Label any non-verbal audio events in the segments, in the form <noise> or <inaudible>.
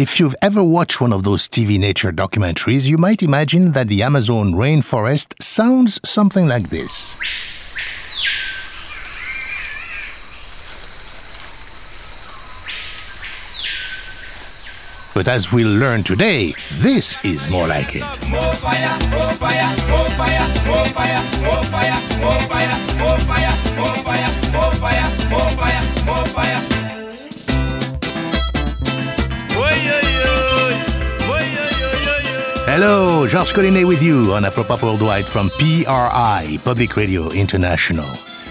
If you've ever watched one of those TV nature documentaries, you might imagine that the Amazon rainforest sounds something like this. But as we'll learn today, this is more like it. More fire, more fire, more fire, Hello, Georges Collinet with you on Afropop Worldwide from PRI, Public Radio International.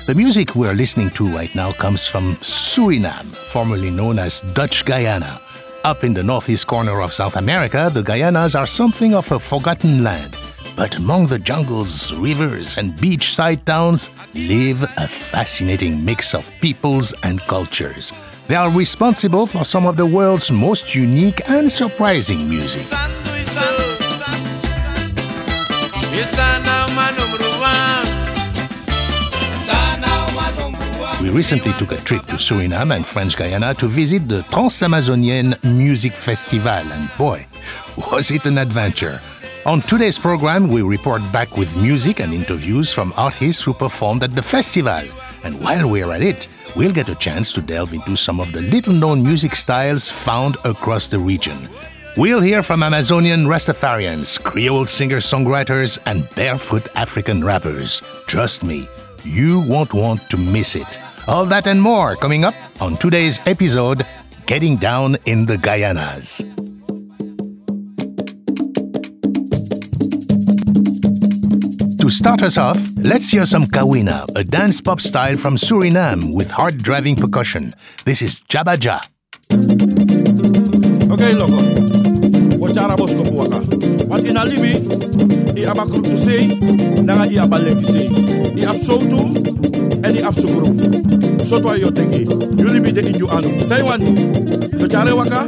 The music we're listening to right now comes from Suriname, formerly known as Dutch Guyana. Up in the northeast corner of South America, the Guyanas are something of a forgotten land. But among the jungles, rivers, and beachside towns live a fascinating mix of peoples and cultures. They are responsible for some of the world's most unique and surprising music. We recently took a trip to Suriname and French Guiana to visit the Transamazonian Music Festival, and boy, was it an adventure! On today's program, we report back with music and interviews from artists who performed at the festival. And while we're at it, we'll get a chance to delve into some of the little known music styles found across the region. We'll hear from Amazonian Rastafarians, Creole singer songwriters, and barefoot African rappers. Trust me, you won't want to miss it. All that and more coming up on today's episode Getting Down in the Guyanas. To start us off, let's hear some kawina, a dance pop style from Suriname with hard driving percussion. This is Jabaja. Ok, loco kuchara bosko kuwaka. Want ina libi i aba kurutu sei nanga i aba leki sei i ab soutu en i ab sotwa yo teki de inju anu. Sei wani kuchara waka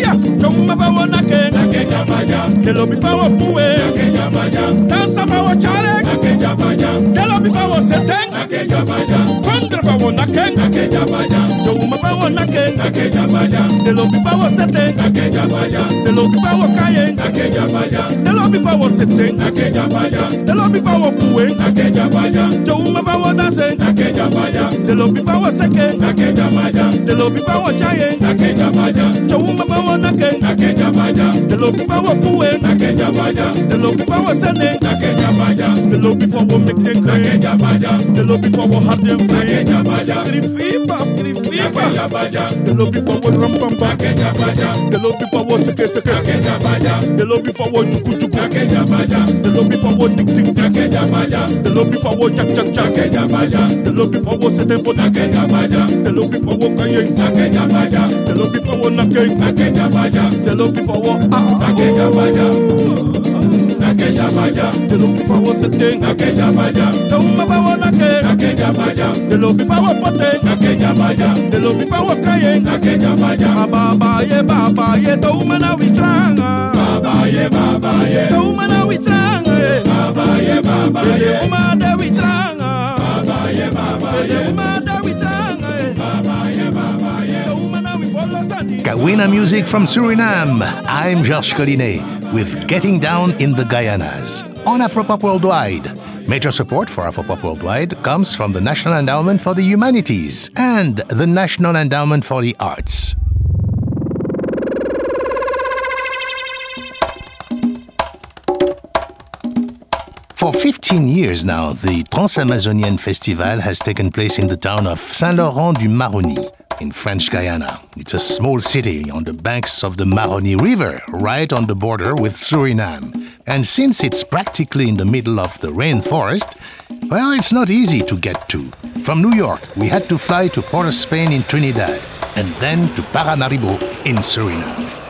Haleluya, chomba fawo nake nake jabaja, telo mi fawo puwe nake jabaja, dansa fawo chare nake jabaja, telo mi fawo seten nake jabaja, kondra fawo nake nake jabaja, chomba fawo nake nake jabaja, telo mi fawo seten nake jabaja, telo mi fawo kaye nake jabaja, telo mi fawo seten nake jabaja, telo mi fawo puwe nake jabaja, chomba fawo danse nake jabaja, telo mi fawo seke nake jabaja, telo mi fawo chaye nake jabaja, chomba fawo wo nake nakeja baja delobi fa puwe. kuwe nakeja baja delobi fa wo sene nakeja baja delobi fa wo mekeke nakeja baja delobi fa wo hadem fe nakeja baja krifiba krifiba nakeja baja delobi fa wo rompamba nakeja baja delobi fa wo seke seke nakeja baja delobi fa wo chuku chuku nakeja baja delobi fa wo tik tik nakeja baja delobi fa wo chak chak chak nakeja baja delobi fa wo setembo nakeja baja delobi fa wo kanye nakeja baja delobi fa wo nake nakeja Nakedabada. They look for what? Nakedabada. Nakedabada. They look for what's the thing? Nakedabada. The woman for what? Nakedabada. They look for what? Nakedabada. They look for what? Nakedabada. Baba ye baba ye. The woman are we trying? Baba ye baba ye. The woman are we trying? Baba ye baba ye. The woman are we trying? Baba ye baba ye. Kawina music from Suriname. I'm Georges Collinet with Getting Down in the Guyanas on Afropop Worldwide. Major support for Afropop Worldwide comes from the National Endowment for the Humanities and the National Endowment for the Arts. For 15 years now, the Trans-Amazonian Festival has taken place in the town of Saint-Laurent-du-Maroni in French Guiana. It's a small city on the banks of the Maroni River, right on the border with Suriname. And since it's practically in the middle of the rainforest, well, it's not easy to get to. From New York, we had to fly to Port of Spain in Trinidad, and then to Paramaribo in Suriname.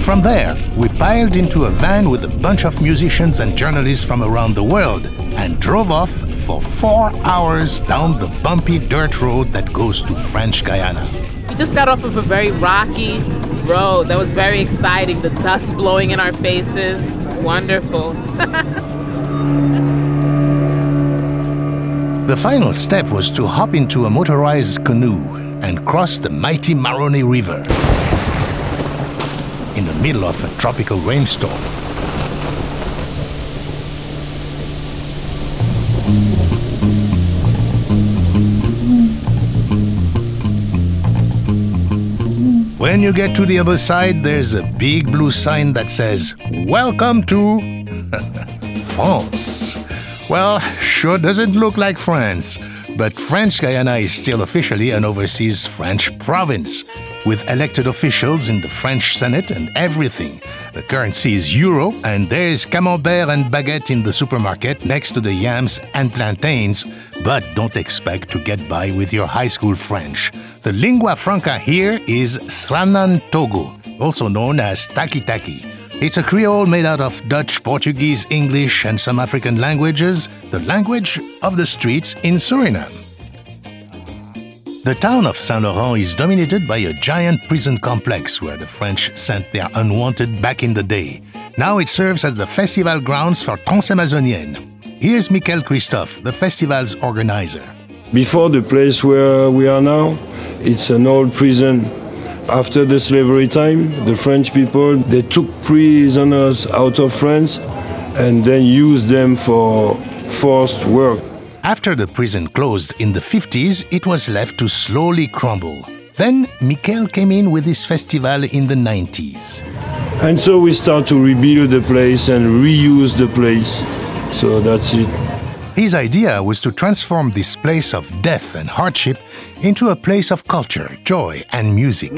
And from there, we piled into a van with a bunch of musicians and journalists from around the world and drove off for four hours down the bumpy dirt road that goes to French Guiana. We just got off of a very rocky road that was very exciting, the dust blowing in our faces. Wonderful. <laughs> The final step was to hop into a motorized canoe and cross the mighty Maroni River middle of a tropical rainstorm. When you get to the other side, there's a big blue sign that says, Welcome to <laughs> France. Well, sure doesn't look like France, but French Guyana is still officially an overseas French province, with elected officials in the French Senate and everything. The currency is euro, and there's camembert and baguette in the supermarket next to the yams and plantains, but don't expect to get by with your high school French. The lingua franca here is Sranan Togo, also known as Taki Taki. It's a Creole made out of Dutch, Portuguese, English, and some African languages, the language of the streets in Suriname. The town of Saint Laurent is dominated by a giant prison complex where the French sent their unwanted back in the day. Now it serves as the festival grounds for Transamazonienne. Here's Michael Christophe, the festival's organizer. Before the place where we are now, it's an old prison. After the slavery time, the French people they took prisoners out of France and then used them for forced work. After the prison closed in the 50s, it was left to slowly crumble. Then Michael came in with his festival in the 90s. And so we start to rebuild the place and reuse the place. So that's it. His idea was to transform this place of death and hardship into a place of culture, joy, and music.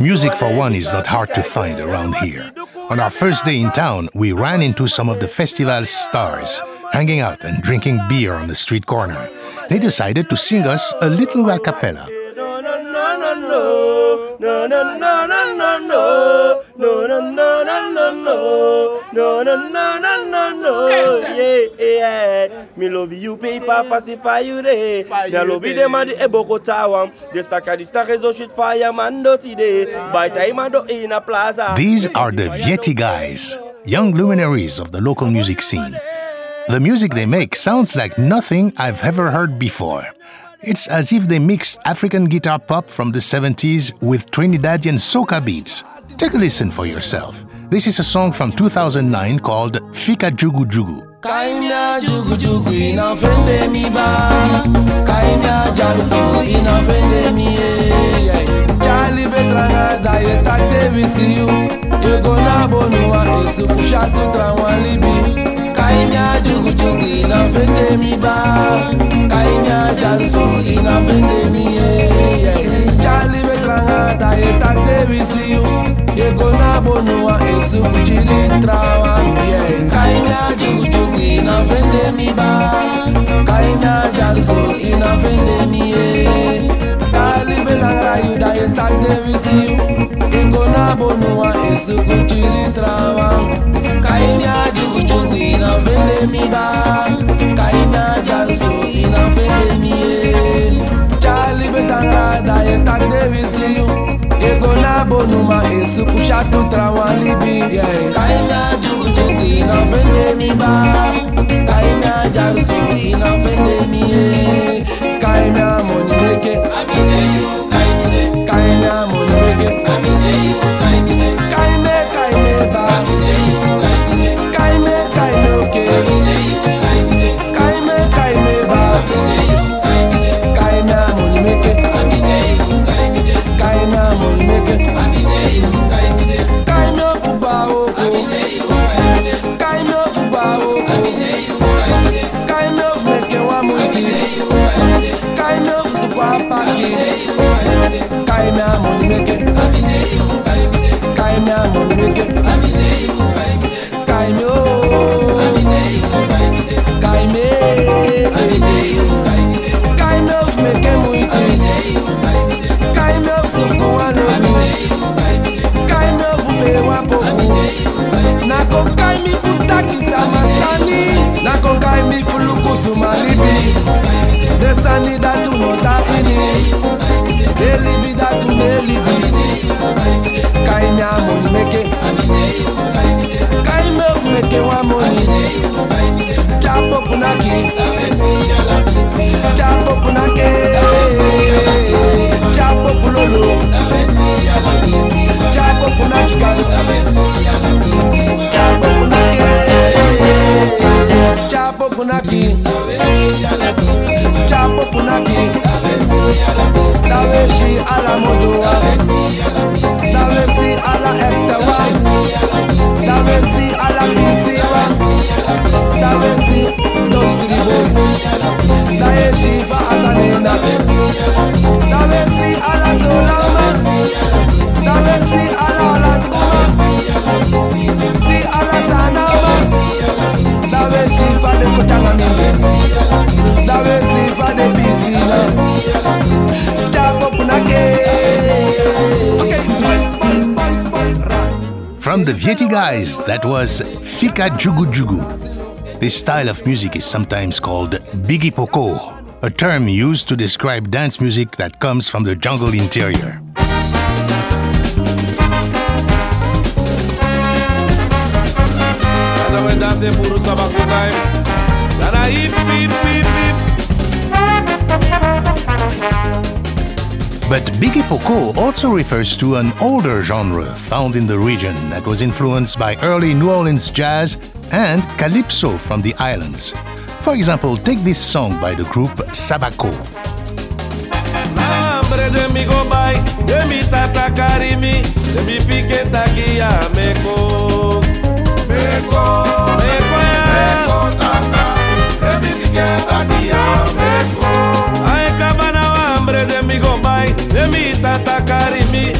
Music, for one, is not hard to find around here. On our first day in town, we ran into some of the festival's stars, hanging out and drinking beer on the street corner. They decided to sing us a little a cappella. Me love you paper pacify you re Me love eh. them and the eboko tawam The stack the stack is shit fire man dirty day By time I do in a plaza. These are the Vieti guys, young luminaries of the local music scene. The music they make sounds like nothing I've ever heard before. It's as if they mixed African guitar pop from the 70s with Trinidadian soca beats. Take a listen for yourself. This is a song from 2009 called Fika Jugu Jugu. Kaimya jugu jugu inafende mi ba Kaimya jalusu inafende mi ye Charlie Betranga da ye tak devisi you You gonna bonua esu kuchiri trawan yeah. Kaimya jugu jugu inafende mi ba Kaimya jalusu inafende mi ye Charlie Betranga you da ye tak devisi you You gonna bonua esu kuchiri trawan Kaimya jugu jugu inafende mi ba Kaimya jalusu inafende mi ye Charlie Betranga da ye tak devisi you Ego na bonuma esu kushatu trawan libi yeah. Kaimya jugu jugu inafende mi ba Kaimya jarusu inafende mi ye Kaimya money make Kaimya paki kai mi amon weke kai mi amon weke kai mi o oh. kai mi kai oh, mi of meke muiti kai mi of oh, soko wanobi kai mi of pe wapoku nako kai mi futakisa masani. Nako kai mi fu sumalibi desandi datu notaini elibi datu nelibi kaimi amoni meke. Kaimi ofu meke wamoni japokunaki japokunake japokulolo japokunaki kalo japokunake japokunaki The guys, that was Fika Jugu Jugu. This style of music is sometimes called Biggie Poko, a term used to describe dance music that comes from the jungle interior. But Biggie also refers to an older genre found in the region that was influenced by early New Orleans jazz and calypso from the islands. For example, take this song by the group Sabaco. vai. Demi, tata, carimi.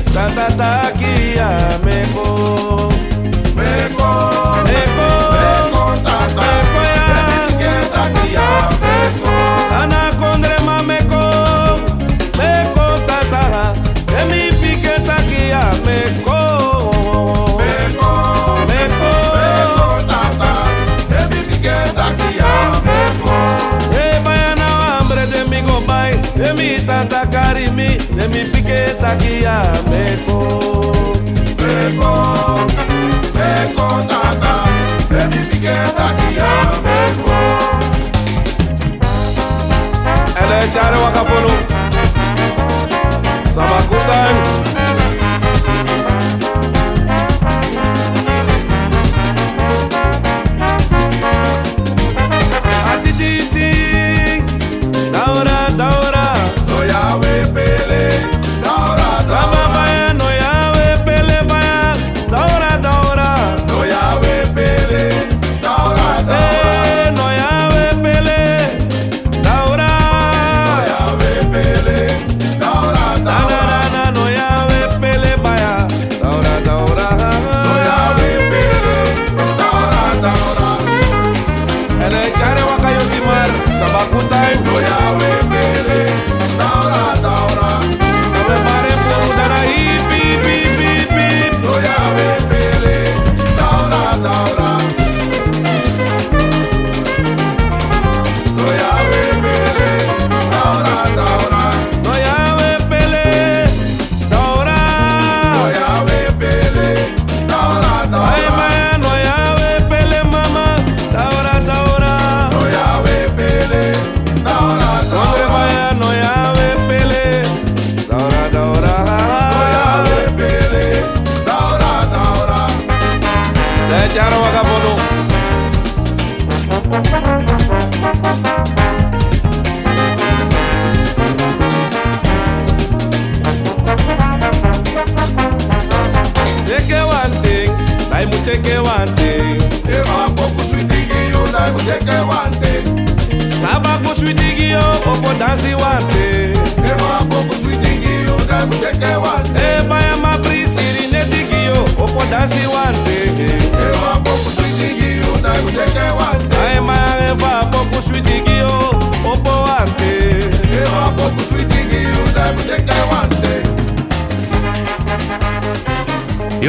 Nagia meko Meko, meko tata Baby pike Nagia meko Ele chare wakafunu Sabakutan Sabakutan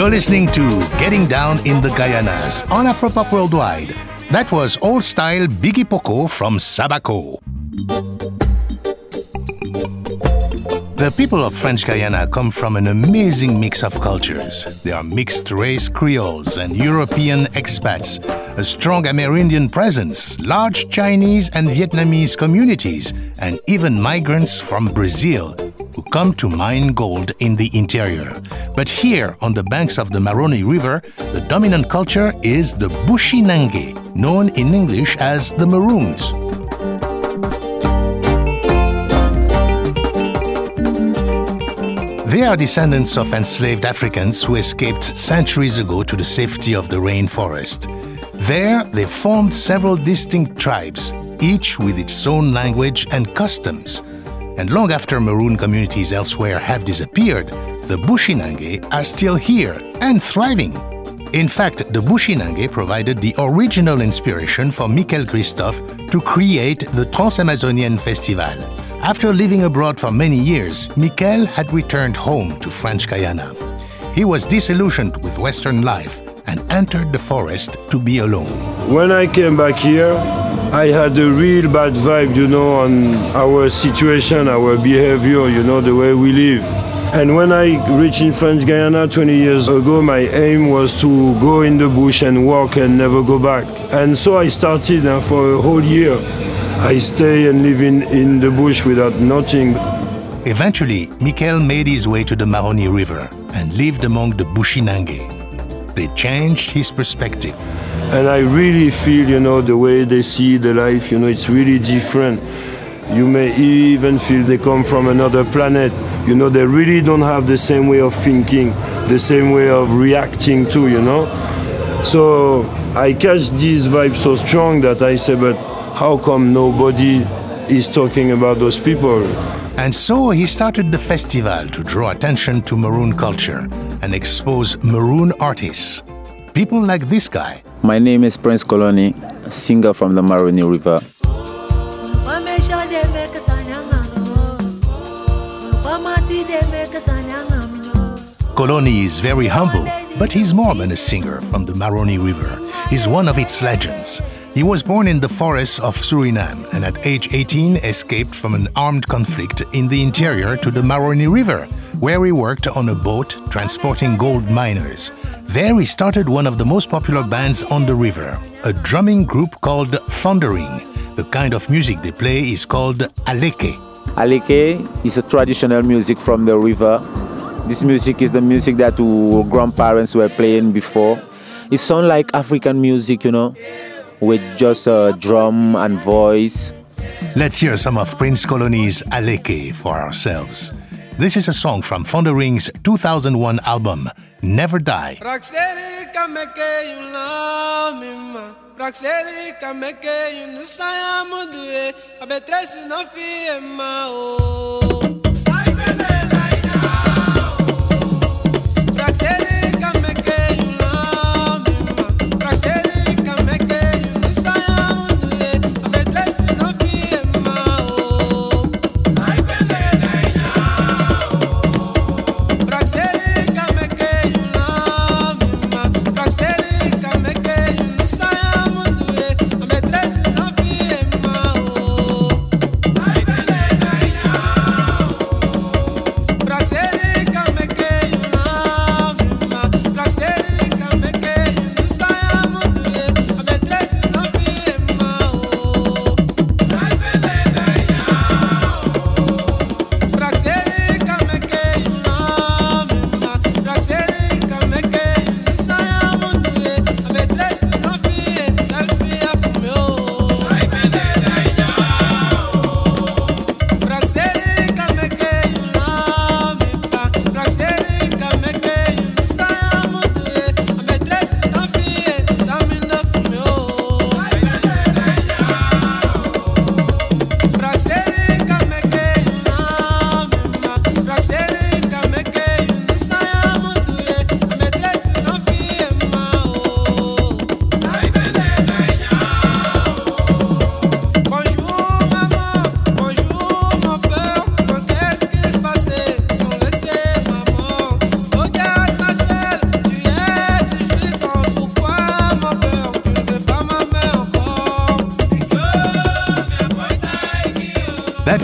You're listening to Getting Down in the Guyanas on Afropop Worldwide. That was old style Biggie Poco from Sabaco. The people of French Guyana come from an amazing mix of cultures. They are mixed race Creoles and European expats, a strong Amerindian presence, large Chinese and Vietnamese communities, and even migrants from Brazil who come to mine gold in the interior. But here, on the banks of the Maroni River, the dominant culture is the Bushinenge, known in English as the Maroons. They are descendants of enslaved Africans who escaped centuries ago to the safety of the rainforest. There, they formed several distinct tribes, each with its own language and customs. And long after Maroon communities elsewhere have disappeared, the Bushinenge are still here and thriving. In fact, the Bushinenge provided the original inspiration for Michael Christophe to create the Trans-Amazonian Festival. After living abroad for many years, Michael had returned home to French Guyana. He was disillusioned with Western life and entered the forest to be alone. When I came back here, I had a real bad vibe, you know, on our situation, our behavior, you know, the way we live. And when I reached in French Guyana 20 years ago, my aim was to go in the bush and work and never go back. And so I started and for a whole year. I stay and live in, in the bush without nothing. Eventually, Michael made his way to the Maroni River and lived among the Bushinenge. They changed his perspective. And I really feel, you know, the way they see the life, you know, it's really different. You may even feel they come from another planet. You know, they really don't have the same way of thinking, the same way of reacting to, you know. So I catch this vibe so strong that I say, but how come nobody is talking about those people? And so he started the festival to draw attention to Maroon culture and expose Maroon artists. People like this guy. My name is Prince Koloni, singer from the Maroni River. Koloni is very humble, but he's more than a singer from the Maroni River. He's one of its legends. He was born in the forests of Suriname and at age 18 escaped from an armed conflict in the interior to the Maroni River, where he worked on a boat transporting gold miners. There he started one of the most popular bands on the river, a drumming group called Thundering. The kind of music they play is called aleke. Aleke is a traditional music from the river. This music is the music that our grandparents were playing before. It sounds like African music, you know, with just a drum and voice. Let's hear some of Prince Koloni's Aleke for ourselves. This is a song from Thundering's 2001 album, Never Die. Praxeri kameke yunusaya mudue abetresi no fie mao.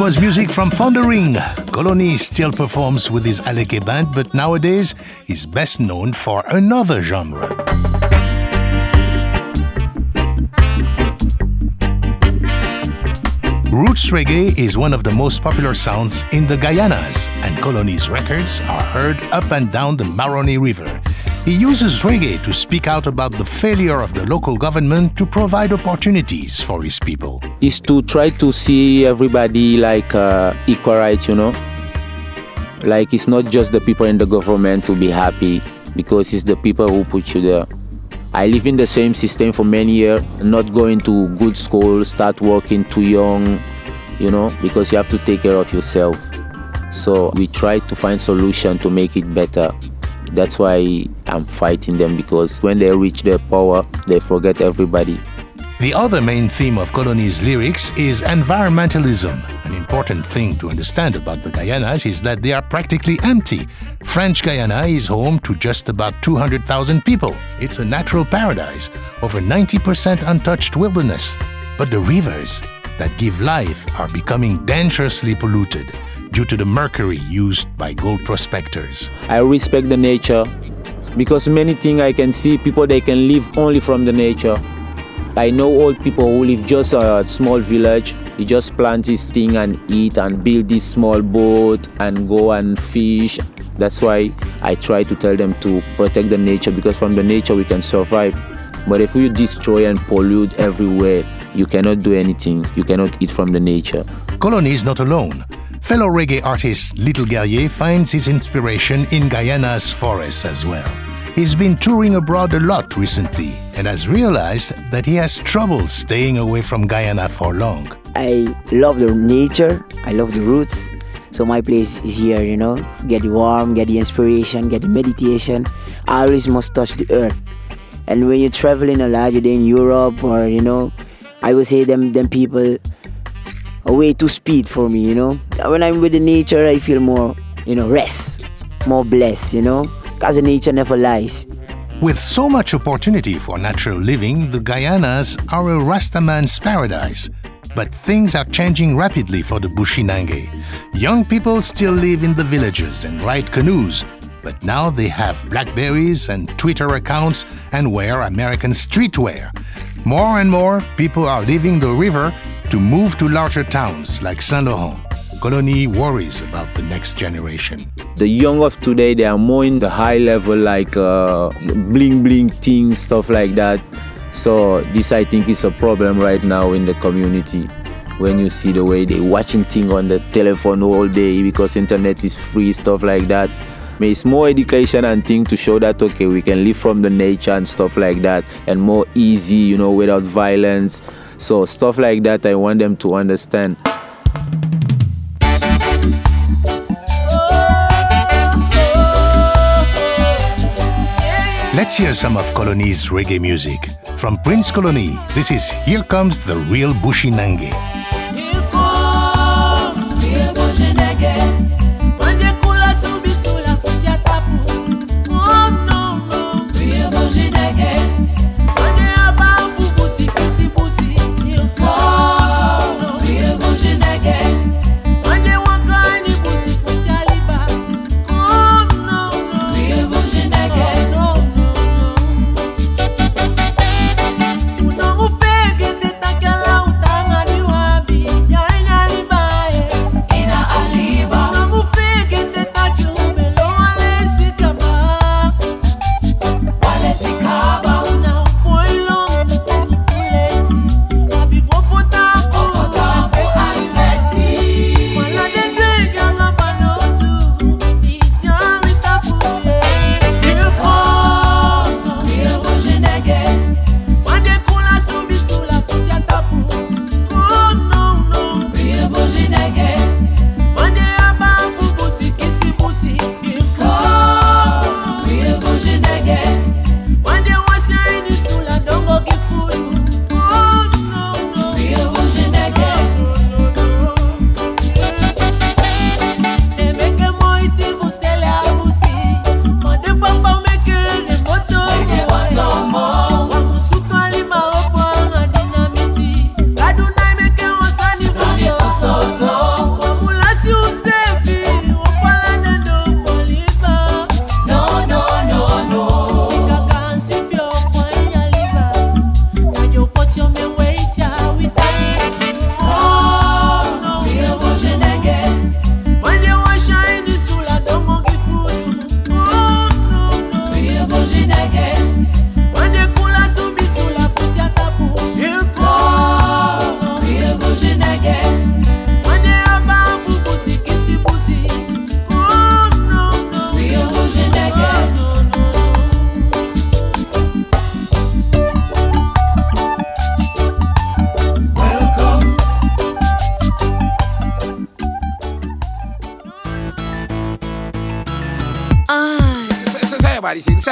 Was music from Thundering. Koloni still performs with his Aleke band, but nowadays he's best known for another genre. Roots reggae is one of the most popular sounds in the Guyanas, and Koloni's records are heard up and down the Maroni River. He uses reggae to speak out about the failure of the local government to provide opportunities for his people. Is to try to see everybody like uh, equal rights, you know. Like it's not just the people in the government to be happy because it's the people who put you there. I live in the same system for many years, not going to good school, start working too young, you know, because you have to take care of yourself. So we try to find solution to make it better. That's why I'm fighting them because when they reach their power, they forget everybody. The other main theme of Koloni's lyrics is environmentalism. An important thing to understand about the Guyanas is that they are practically empty. French Guyana is home to just about 200,000 people. It's a natural paradise, over 90% untouched wilderness. But the rivers that give life are becoming dangerously polluted due to the mercury used by gold prospectors. I respect the nature because many things I can see people they can live only from the nature. I know old people who live just a small village. He just plant his thing and eat and build this small boat and go and fish. That's why I try to tell them to protect the nature because from the nature we can survive. But if you destroy and pollute everywhere, you cannot do anything. You cannot eat from the nature. Koloni is not alone. Fellow reggae artist Little Guerrier finds his inspiration in Guyana's forests as well. He's been touring abroad a lot recently and has realized that he has trouble staying away from Guyana for long. I love the nature, I love the roots. So my place is here, you know, get the warm, get the inspiration, get the meditation. I always must touch the earth. And when you're traveling a lot, you're in Europe or, you know, I would say them them people are way too speed for me, you know. When I'm with the nature, I feel more, you know, rest, more blessed, you know because nature never lies. With so much opportunity for natural living, the Guyanas are a Rastaman's paradise. But things are changing rapidly for the Bushinenge. Young people still live in the villages and ride canoes, but now they have Blackberries and Twitter accounts and wear American streetwear. More and more people are leaving the river to move to larger towns like Saint Laurent. Koloni worries about the next generation. The young of today, they are more in the high level, like uh, bling bling things, stuff like that. So this, I think, is a problem right now in the community. When you see the way they watching things on the telephone all day because internet is free, stuff like that. It's more education and thing to show that okay, we can live from the nature and stuff like that, and more easy, you know, without violence. So stuff like that, I want them to understand. Let's hear some of Koloni's reggae music. From Prince Koloni, this is Here Comes the Real Bushinenge.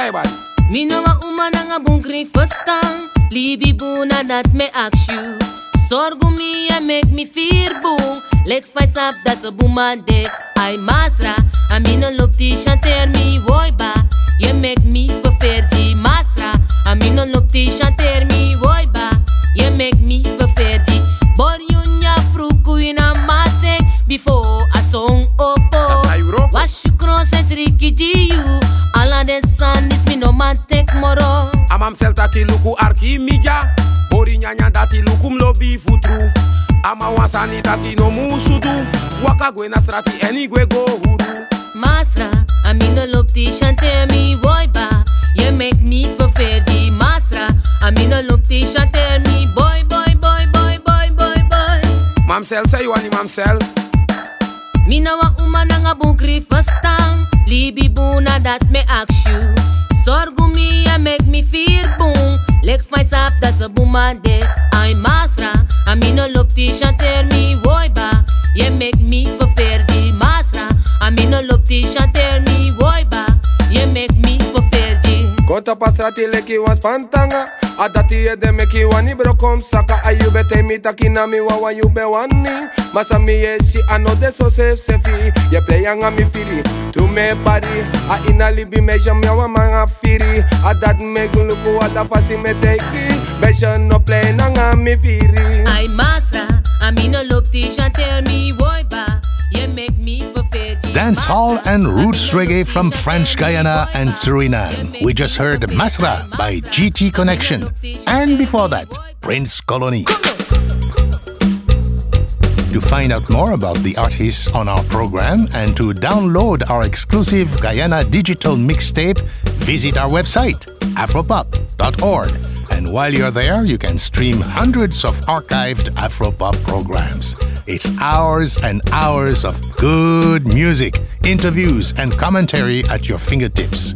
Everybody. Me know a woman ang a bunkri first time. Libi buna that me ask you. Sorgo me and make me fear boom. Lek face up that's a woman Bori nyanya dati luku mlobi futru. Ama wansani dati no musudu. Waka gwe na strati eni gwe go huru. Masra, I mean no look ti chante me boy ba. You make me for ferdi masra. I mean no look ti chante me boy boy boy boy boy boy boy. Mamsel say you ani mamsel. Me know a woman ang a bunkri first time. Libi buna that me ask you. Sorgo me and make me fear boom. Lek face up that's a woman de. I'm masra. I mean no look ti chanter me boy ba. You make me for ferdi masra. I mean no look ti chanter ferdi. Kota pasrati leki was pantanga Adati e de meki wani bro kom saka. Ayube te mita kina mi wawa yube wani. Masa mi yeshi ano de so se sefi Ye play anga mi firi. Tu me body A ina libi me jam ya wa manga firi. Adat me guluku ada fasi me teki. Me shan no play nanga mi firi. I masra. I mean no look ti chanter me boy Dancehall and roots reggae from French Guyana and Suriname. We just heard Masra by GT Connection. And before that, Prince Koloni. To find out more about the artists on our program and to download our exclusive Guyana digital mixtape, visit our website, afropop.org. And while you're there, you can stream hundreds of archived Afropop programs. It's hours and hours of good music, interviews, and commentary at your fingertips.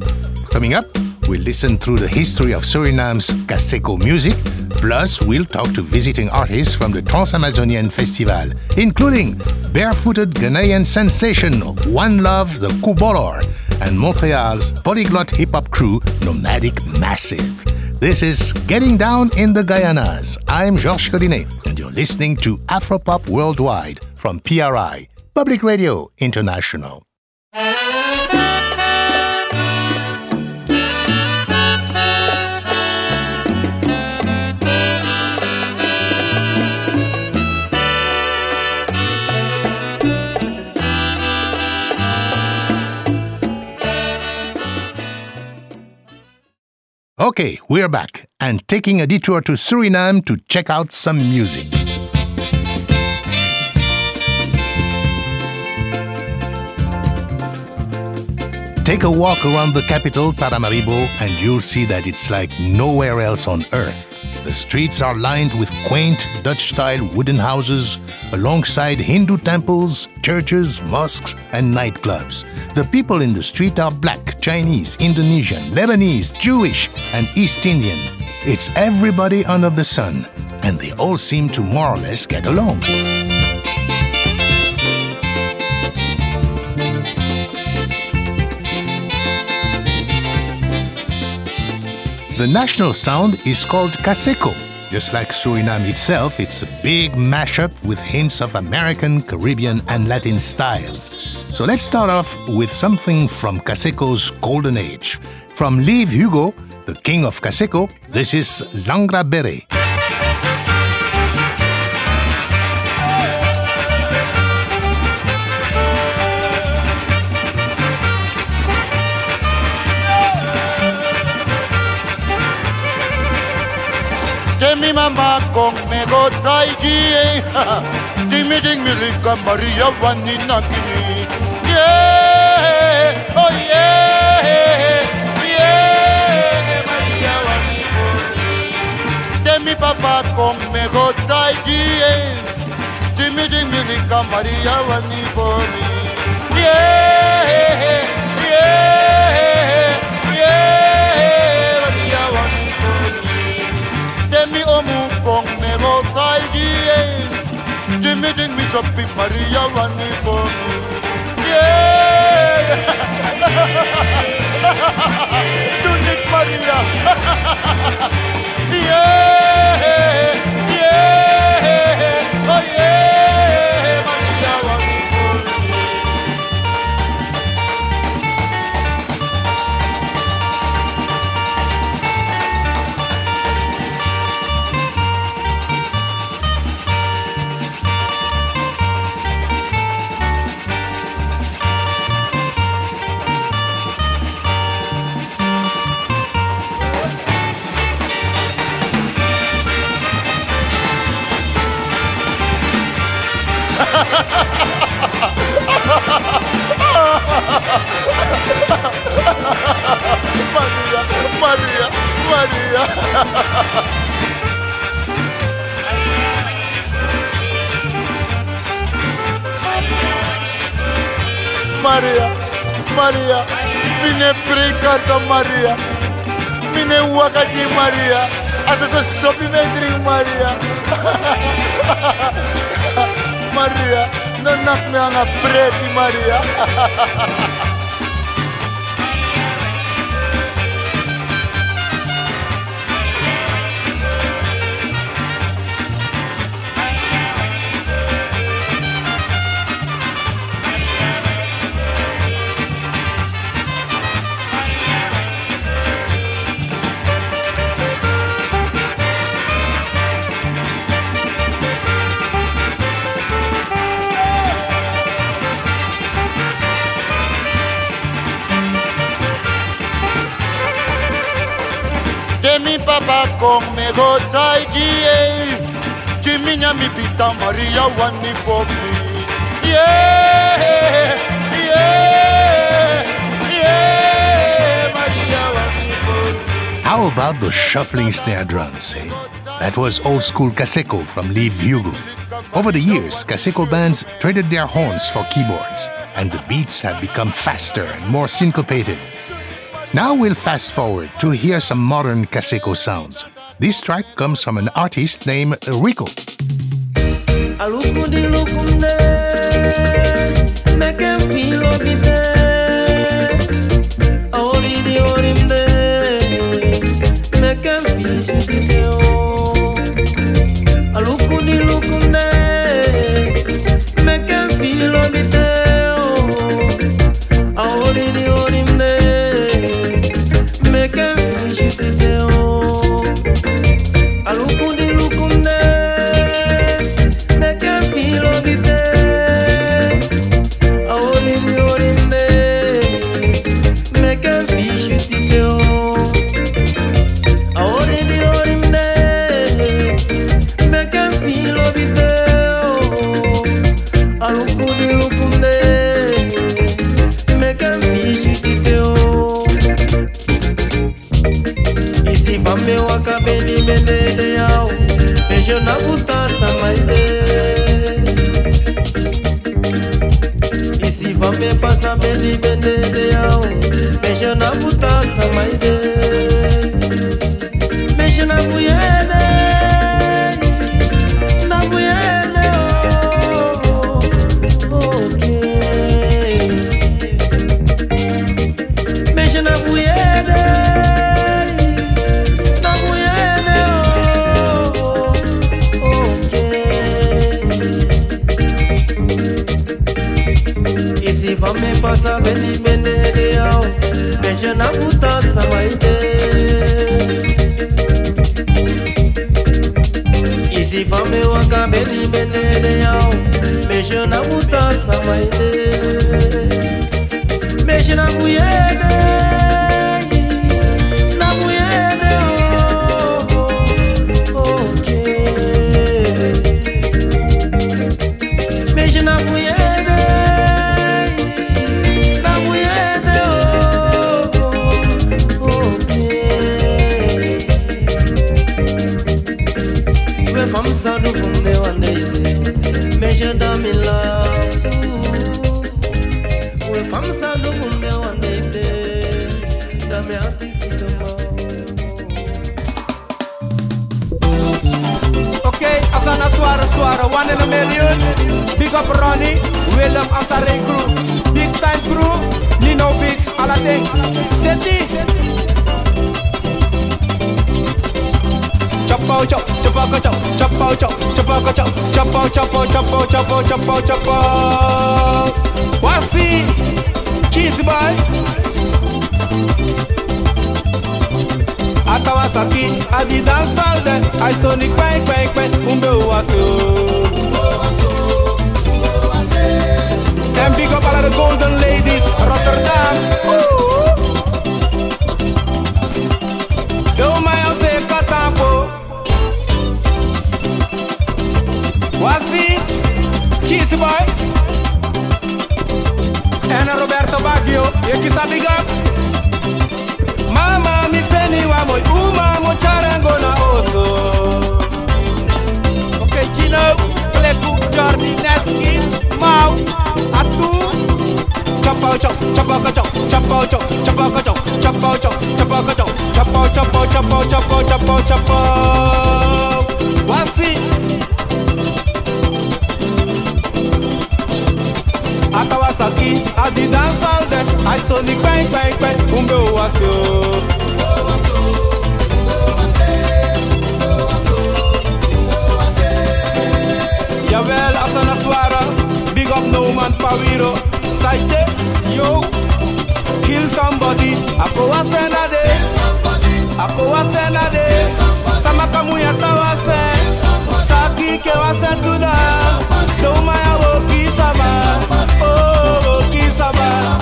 Coming up, we'll listen through the history of Suriname's Kaseko music, plus, we'll talk to visiting artists from the Trans-Amazonian Festival, including barefooted Ghanaian sensation Wanlov the Kubolor and Montreal's polyglot hip hop crew Nomadic Massive. This is Getting Down in the Guyanas. I'm Georges Collinet, and you're listening to Afropop Worldwide from PRI, Public Radio International. Okay, we're back and taking a detour to Suriname to check out some music. Take a walk around the capital, Paramaribo, and you'll see that it's like nowhere else on earth. The streets are lined with quaint Dutch style wooden houses alongside Hindu temples, churches, mosques, and nightclubs. The people in the street are black, Chinese, Indonesian, Lebanese, Jewish, and East Indian. It's everybody under the sun, and they all seem to more or less get along. The national sound is called Kaseko. Just like Suriname itself, it's a big mashup with hints of American, Caribbean, and Latin styles. So let's start off with something from Kaseko's golden age. From Lieve Hugo, the king of Kaseko, this is Langra Bere. Mi mama con me go try gi Dimi ding mi lika Maria vanina kimi Yeah, oh yeah. Yeah, Maria vanina De mi papa con me go try gi Dimi ding mi lika Maria vanina Maria wani me Yeah <laughs> niet, Maria. <laughs> asasa sopi <laughs> me drink Maria. Maria, no nak me anga preti Maria. Pita Maria How about the shuffling snare drums, eh? That was old school Kaseko from Lieve Hugo. Over the years, Kaseko bands traded their horns for keyboards, and the beats have become faster and more syncopated. Now we'll fast forward to hear some modern Kaseko sounds. This track comes from an artist named Rico. Alukundi lukunde, feel obide. libete é de ao Beija na putaça, mãe de na buyene Atawasaki, adi dance all day. I sonic bang bang bang, umbe uwaso. And big up all of the golden ladies, Rotterdam. Do my house katampo. Wasi, cheesy boy. And Roberto Baggio, you kiss a big up. Mama mba moi uma mo charango na oso Ok kino Pleku Jordi Neskin Mau Atu Chapao chok chapao ka chok chapao chok chapao ka chok chapao chok chapao ka chok chapao chapao chapao chapao chapao chapao Wasi Atawasaki Adi dansal de Aisonic bang bang bang Umbe o asio Jawel, Asana Swara, big up no man Pawiro. Saite, yo, kill somebody. Ako wasena de, ako wasena de. Samaka muya tawase, saki ke wase tuna. Do maya wo kisama, oh wo kisama.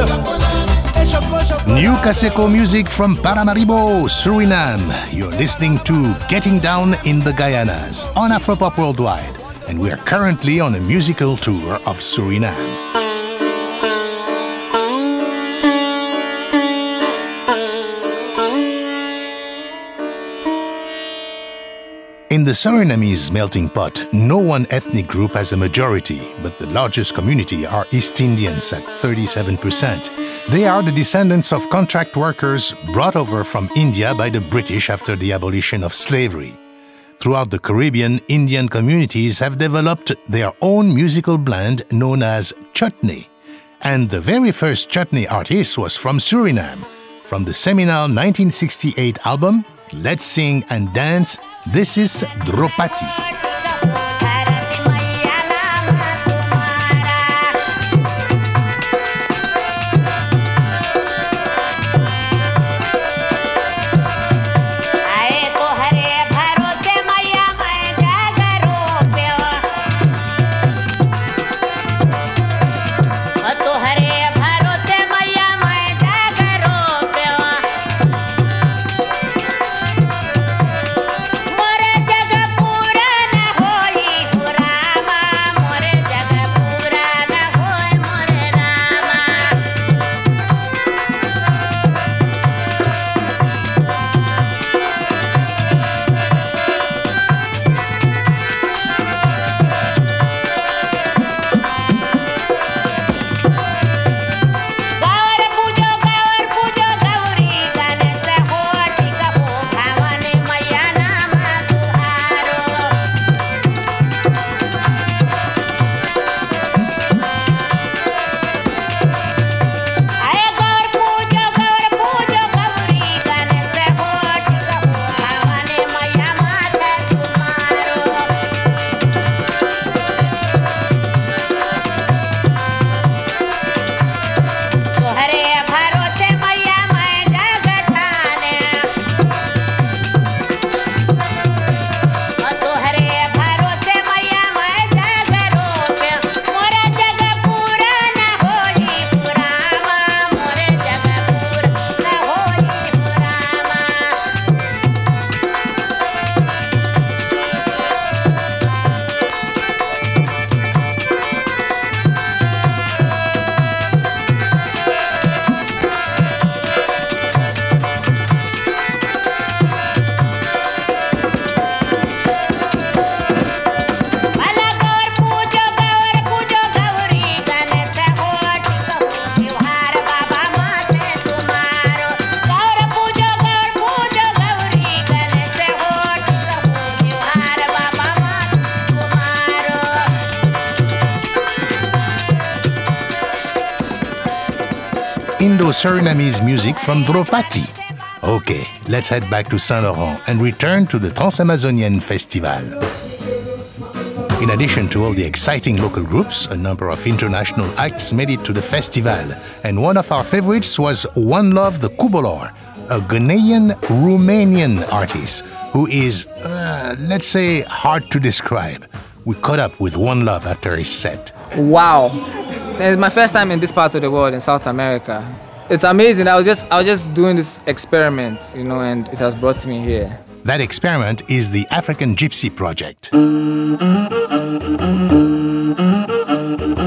New Kaseko music from Paramaribo, Suriname. You're listening to Getting Down in the Guyanas on Afropop Worldwide, and we are currently on a musical tour of Suriname. In the Surinamese melting pot, no one ethnic group has a majority, but the largest community are East Indians at 37%. They are the descendants of contract workers brought over from India by the British after the abolition of slavery. Throughout the Caribbean, Indian communities have developed their own musical blend known as chutney. And the very first chutney artist was from Suriname. From the seminal 1968 album, Let's Sing and Dance, this is Dropati. Indo-Surinamese music from Dropati. Okay, let's head back to Saint-Laurent and return to the Transamazonian Festival. In addition to all the exciting local groups, a number of international acts made it to the festival, and one of our favorites was Wanlov the Kubolor, a Ghanaian Romanian artist who is, uh, let's say, hard to describe. We caught up with Wanlov after his set. Wow. It's my first time in this part of the world in South America. It's amazing. I was just I was just doing this experiment, you know, and it has brought me here. That experiment is the African Gypsy Project.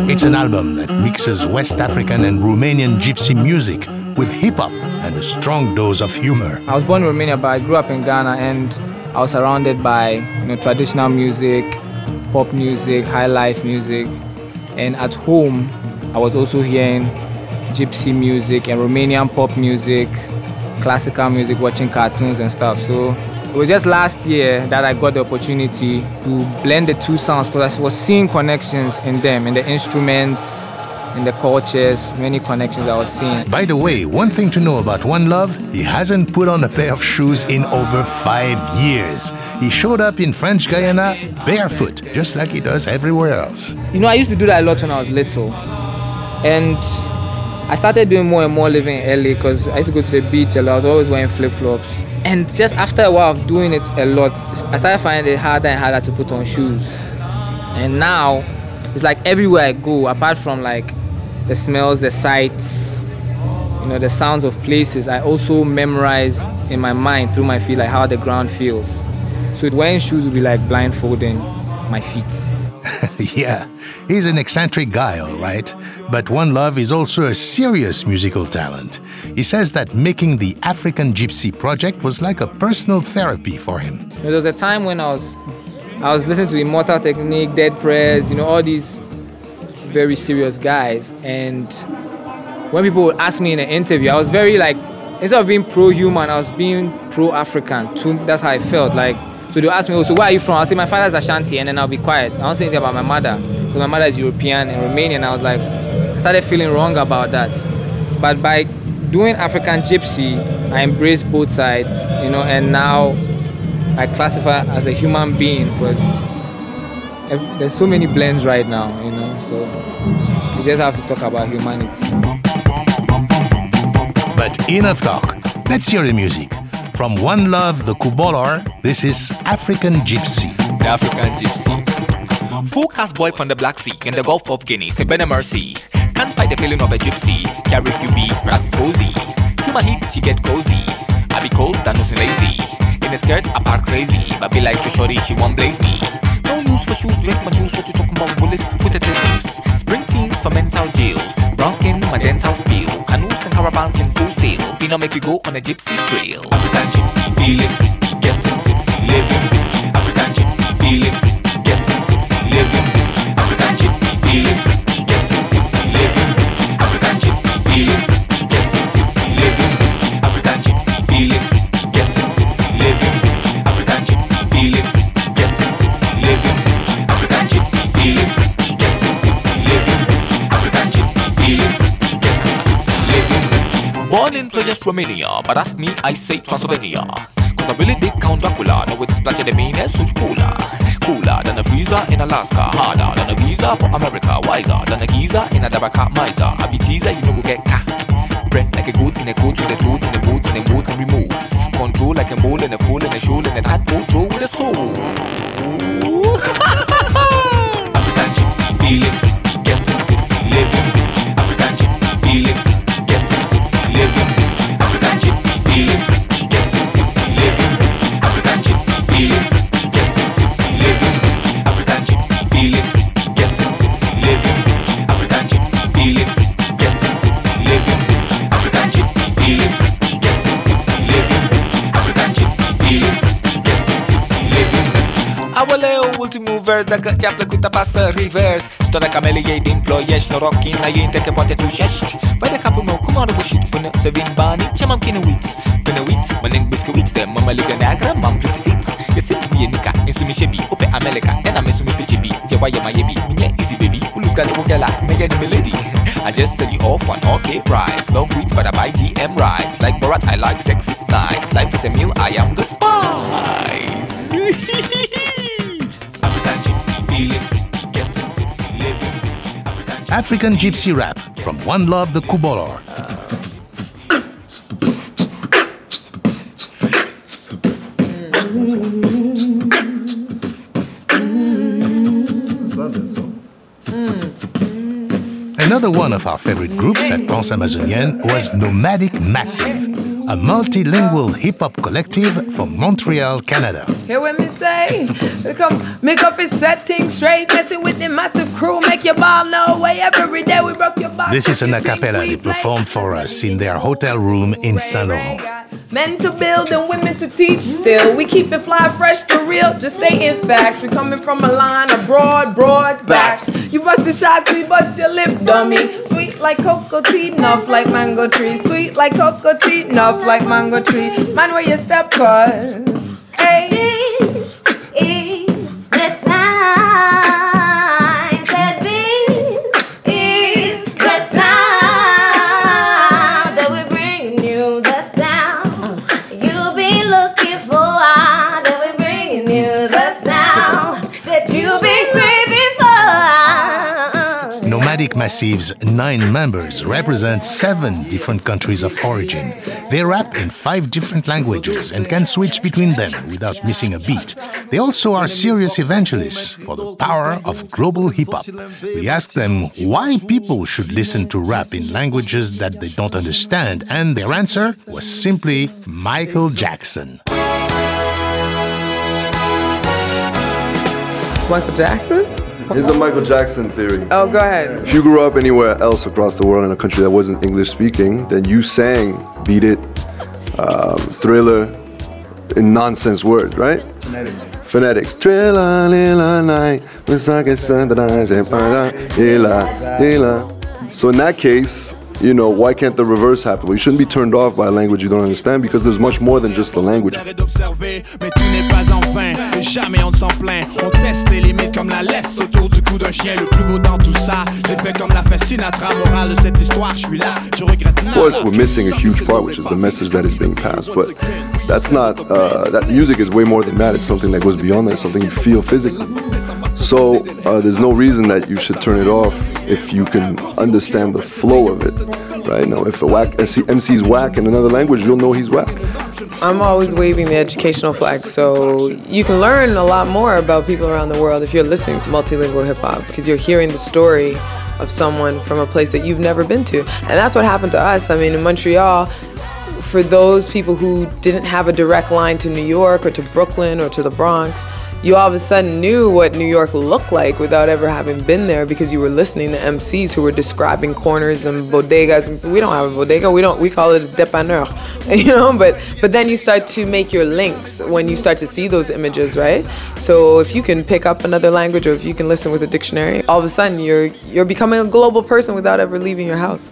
It's an album that mixes West African and Romanian gypsy music with hip hop and a strong dose of humor. I was born in Romania, but I grew up in Ghana, and I was surrounded by you know traditional music, pop music, high life music, and at home I was also hearing gypsy music and Romanian pop music, classical music, watching cartoons and stuff. So it was just last year that I got the opportunity to blend the two sounds because I was seeing connections in them, in the instruments, in the cultures, many connections I was seeing. By the way, one thing to know about Wanlov, he hasn't put on a pair of shoes in over five years. He showed up in French Guyana barefoot, just like he does everywhere else. You know, I used to do that a lot when I was little. And I started doing more and more living in LA because I used to go to the beach a lot. I was always wearing flip flops. And just after a while of doing it a lot, I started finding it harder and harder to put on shoes. And now, it's like everywhere I go, apart from like the smells, the sights, you know, the sounds of places, I also memorize in my mind through my feet like how the ground feels. So wearing shoes would be like blindfolding my feet. <laughs> yeah, he's an eccentric guy, all right. But Wanlov is also a serious musical talent. He says that making the African Gypsy project was like a personal therapy for him. There was a time when I was I was listening to Immortal Technique, Dead Prez, you know, all these very serious guys. And when people would ask me in an interview, I was very like, instead of being pro-human, I was being pro-African. Too. That's how I felt. Like, so they ask me, oh, so where are you from? I'll say my father's Ashanti, and then I'll be quiet. I don't say anything about my mother because my mother is European and Romanian. I was like, I started feeling wrong about that. But by doing African Gypsy, I embraced both sides, you know, and now I classify as a human being because there's so many blends right now, you know, so we just have to talk about humanity. But enough talk. Let's hear the music. From Wanlov, the Kubolor, this is African Gypsy. The African Gypsy. Full cast boy from the Black Sea in the Gulf of Guinea, say Ben Mercy. Can't fight the feeling of a gypsy. Carry few beats, brass is cozy. Feel my heat, she get cozy. Be cold, that no lazy. In the skirt, I park crazy. But be like to shorty, she won't blaze me. No use for shoes, drink my juice. What you talking about? Bullets, foot at the. Spring teens for mental jails. Brown skin, my dental spill. Canoes and caravans in full sail. Not make we go on a gypsy trail. African gypsy, feeling risky, getting tipsy, living risky. African gypsy, feeling risky, getting tipsy, living risky. African gypsy, feeling risky, Born in Playas, Romania, but ask me, I say Transylvania. Cause I really dig Count Dracula, know it's splatter the meanest, such cooler. Cooler than a freezer in Alaska, harder than a visa for America, wiser than a geezer in a Dabaka miser. I be teaser, you know go get ca. Bread like a goat in a coat with a toot in a boot in a boot and removes. Control like a mole and a fool and a shoal and a tadpole throw with a soul. <laughs> African gypsy feeling risky, getting tipsy, living risky. Vers Dacă ți-a plăcut apasă reverse Storia cameliei din ploiești Noroc înainte că poate tu șești Vai de capul meu cum am răbușit Până să vin banii ce m-am chinuit Până uiți, mănânc biscuiți De mămăligă neagră m-am plictisit E simplu e nica, însumi shebi Upe ameleca, ena mesumi pe cebi Jewa e mai ebi, mine easy baby Ulu Ukela, me get the lady. I just sell you off one okay price. Love wheat, but I buy GM rice. Like Borat, I like sex is nice. Life is a meal, I am the spice. <laughs> African Gypsy Rap from Wanlov the Kubolor. Mm. Mm. Another one of our favorite groups at Trans Amazonienne was Nomadic Massive, a multilingual hip hop collective from Montreal, Canada. Hear what me say? Come make up his setting straight, messing with the massive crew, make your ball no way. Every day we broke your ball. This is an a cappella they performed for us in their hotel room in Saint Laurent. Men to build and women to teach still. We keep it fly fresh for real, just stating facts. We coming from a line of broad, broad backs. You bust bustin' shots, we bust your lip, dummy. Sweet like cocoa tea, enough like mango tree. Sweet like cocoa tea, enough like mango tree. Man, where you step, cuz. Hey. Massive's nine members represent seven different countries of origin. They rap in five different languages and can switch between them without missing a beat. They also are serious evangelists for the power of global hip hop. We asked them why people should listen to rap in languages that they don't understand, and their answer was simply Michael Jackson. Michael Jackson? Here's the Michael Jackson theory. Oh, go ahead. If you grew up anywhere else across the world in a country that wasn't English speaking, then you sang Beat It, um, Thriller, in nonsense words, right? Phonetics. Thriller, lila, night, it's like a sunrise, and para, lila, lila. So in that case, you know, why can't the reverse happen? Well, you shouldn't be turned off by a language you don't understand because there's much more than just the language. d'observer, mais tu n'es pas en vain. Et jamais on ne s'en plaint. On teste les limites comme la laisse autour du cou d'un chien. Le plus beau dans tout ça, j'ai fait comme l'a fait Morale de cette histoire, je suis là. Je regrette Of course, we're missing a huge part, which is the message that is being passed. But that's not, uh, that music is way more than that. It's something that goes beyond that, something you feel physically. So uh, there's no reason that you should turn it off if you can understand the flow of it. Right now, if a whack MC is whack in another language, you'll know he's whack. I'm always waving the educational flag, so you can learn a lot more about people around the world if you're listening to multilingual hip hop because you're hearing the story of someone from a place that you've never been to. And that's what happened to us. I mean, in Montreal, for those people who didn't have a direct line to New York or to Brooklyn or to the Bronx, you all of a sudden knew what New York looked like without ever having been there because you were listening to MCs who were describing corners and bodegas. We don't have a bodega. We don't. We call it a dépanneur, <laughs> you know. But but then you start to make your links when you start to see those images, right? So if you can pick up another language or if you can listen with a dictionary, all of a sudden you're you're becoming a global person without ever leaving your house.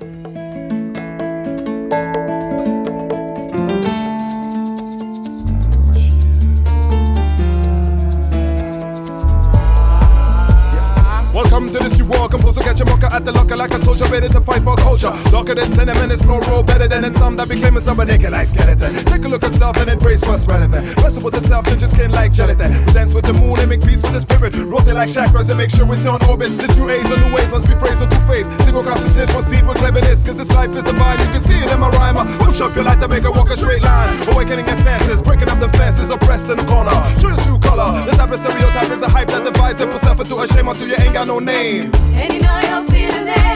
At the like a soldier ready to fight for culture. Darker than cinnamon, it's roll better than in some that became a summer nigga like skeleton. Take a look at self and embrace what's relevant. Wrestle with the self and just skin like gelatin. Dance with the moon and make peace with the spirit. Rotate like chakras and make sure we stay on orbit. This new age, the new ways must be praised on two face. Single consciousness, proceed with cleverness, cause this life is divine. You can see it in my rhyme. Push up your light to make it walk a straight line. Awakening your senses, breaking up the fences, oppressed in the corner. The true color. The type of stereotype is a hype that divides and puts self into a shame until you ain't got no name. And you know you're feeling it.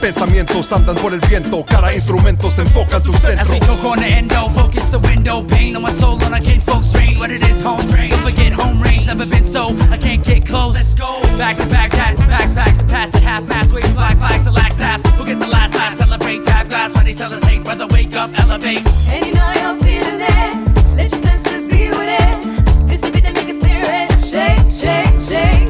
Pensamientos andan por el viento, cada instrumento se enfoca en tu As centro. we talk on the endo, focus the window, pain on my soul on a kid folks rain. What it is, home range. Don't forget home range, never been so. I can't get close. Let's go. Back to back, tat, backs back to pass at half mast, waving black flags to lax staffs. We'll get the last laugh, celebrate tap glass when they tell us hate, brother, wake up. elevate. And you know you're feeling it. Let your senses be with it. This the beat that make your spirit shake, shake, shake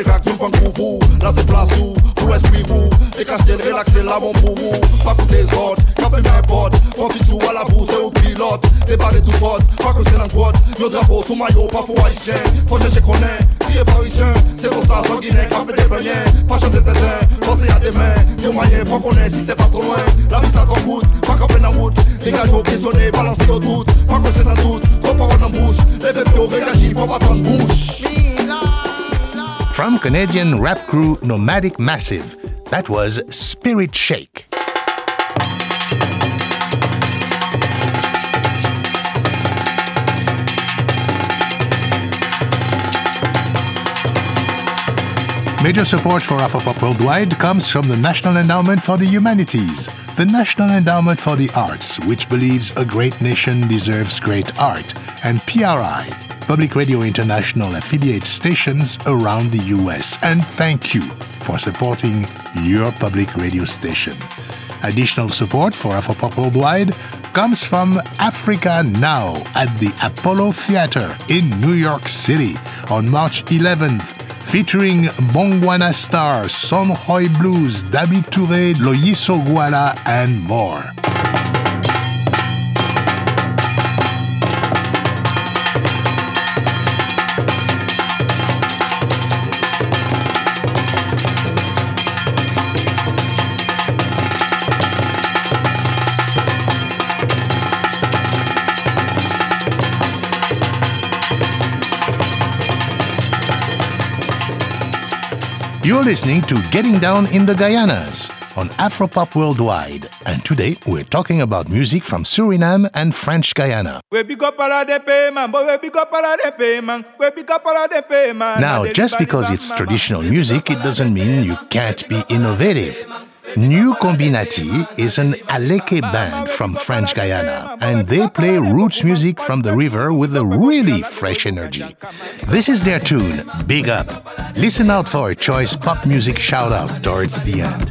Range kor krasi kak yon pan kouvou La se plasou, pou espri wou E kaste l relakse la bon pou wou Pa koute zot, ka fe men pot Profit sou a la bou, se ou pilot Depare tout pot, pa kose nan kwot Yo drapo sou mayo, pa fou haisyen Fò jeche konen, kriye farisyen Se posta sanguinen, kape de benyen Pa chante teten, pense a demen Yo mayen, fò konen, si se pa trop loin. La vie sa ton koute, pa kape nan wout Dégage yo questionné, balanse yo tout Pa kose nan tout, trop parole nan bouche Les pepe yo réagi, fò pa ton bouche From Canadian rap crew Nomadic Massive, that was Spirit Shake. Major support for Afropop Worldwide comes from the National Endowment for the Humanities, the National Endowment for the Arts, which believes a great nation deserves great art, and PRI, Public Radio International affiliate stations around the US. And thank you for supporting your public radio station. Additional support for Afropop Worldwide comes from Africa Now at the Apollo Theater in New York City on March 11th, featuring Mbongwana Star, Songhoy Blues, Daby Touré, Loyiso Guala, and more. You're listening to Getting Down in the Guyanas on Afropop Worldwide. And today we're talking about music from Suriname and French Guyana. We big up all of the payment, boy, we big up all of the payment. We big up all of the payment. Now, just because it's traditional music, it doesn't mean you can't be innovative. New Combinati is an Aleke band from French Guyana, and they play roots music from the river with a really fresh energy. This is their tune, Big Up. Listen out for a choice pop music shout out towards the end.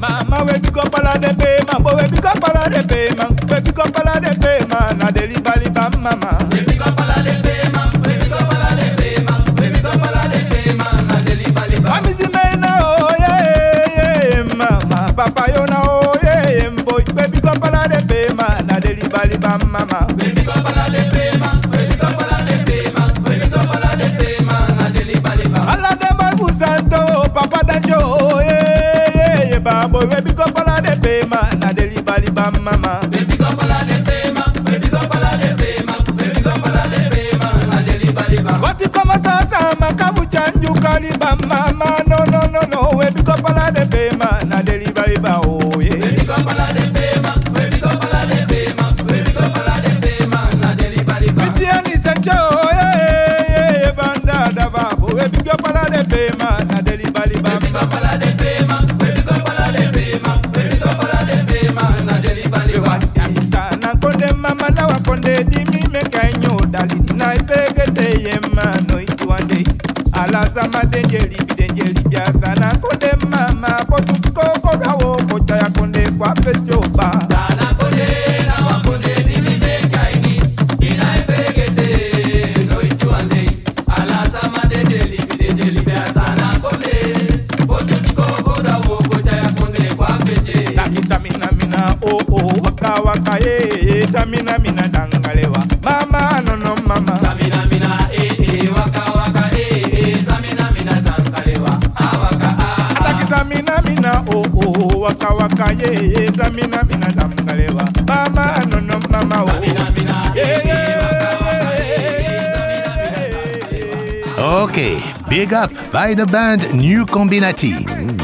Big Up by the band New Combinati.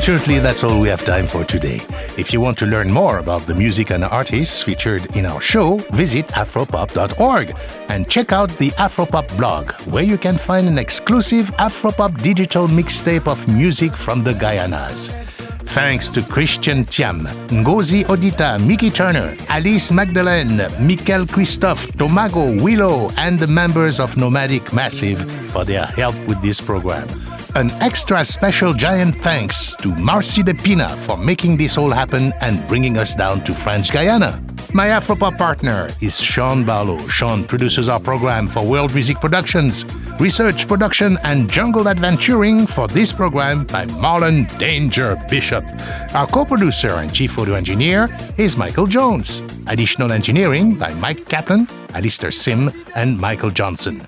Unfortunately, that's all we have time for today. If you want to learn more about the music and artists featured in our show, visit afropop.org and check out the Afropop blog, where you can find an exclusive Afropop digital mixtape of music from the Guyanas. Thanks to Christian Tiam, Ngozi Odita, Mickey Turner, Alice Magdalene, Mikel Christophe, Tomago, Willow, and the members of Nomadic Massive for their help with this program. An extra special giant thanks to Marcy De Pina for making this all happen and bringing us down to French Guyana. My Afropop partner is Sean Barlow. Sean produces our program for World Music Productions, research, production, and jungle adventuring for this program by Marlon Danger Bishop. Our co producer and chief audio engineer is Michael Jones. Additional engineering by Mike Kaplan, Alistair Sim, and Michael Johnson.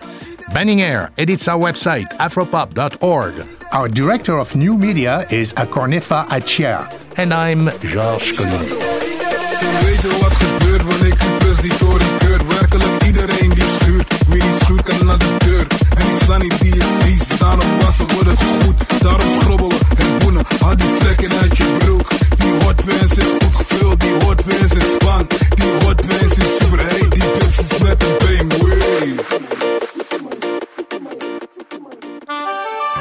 Banning Eyre edits our website, afropop.org. Our director of new media is Akornefa Akyea. And I'm Georges Collinet. Ze weten wat er gebeurt wanneer creepers die toren keurt Werkelijk iedereen die stuurt Wie niet stuurt kan naar de deur En die sunny die is vies Daarom wassen wordt het goed Daarom schrobbelen en boenen Haal die vlekken uit je broek Die hotpants is goed gevuld Die hotpants is span Die hotpants is super heet Die pips is met een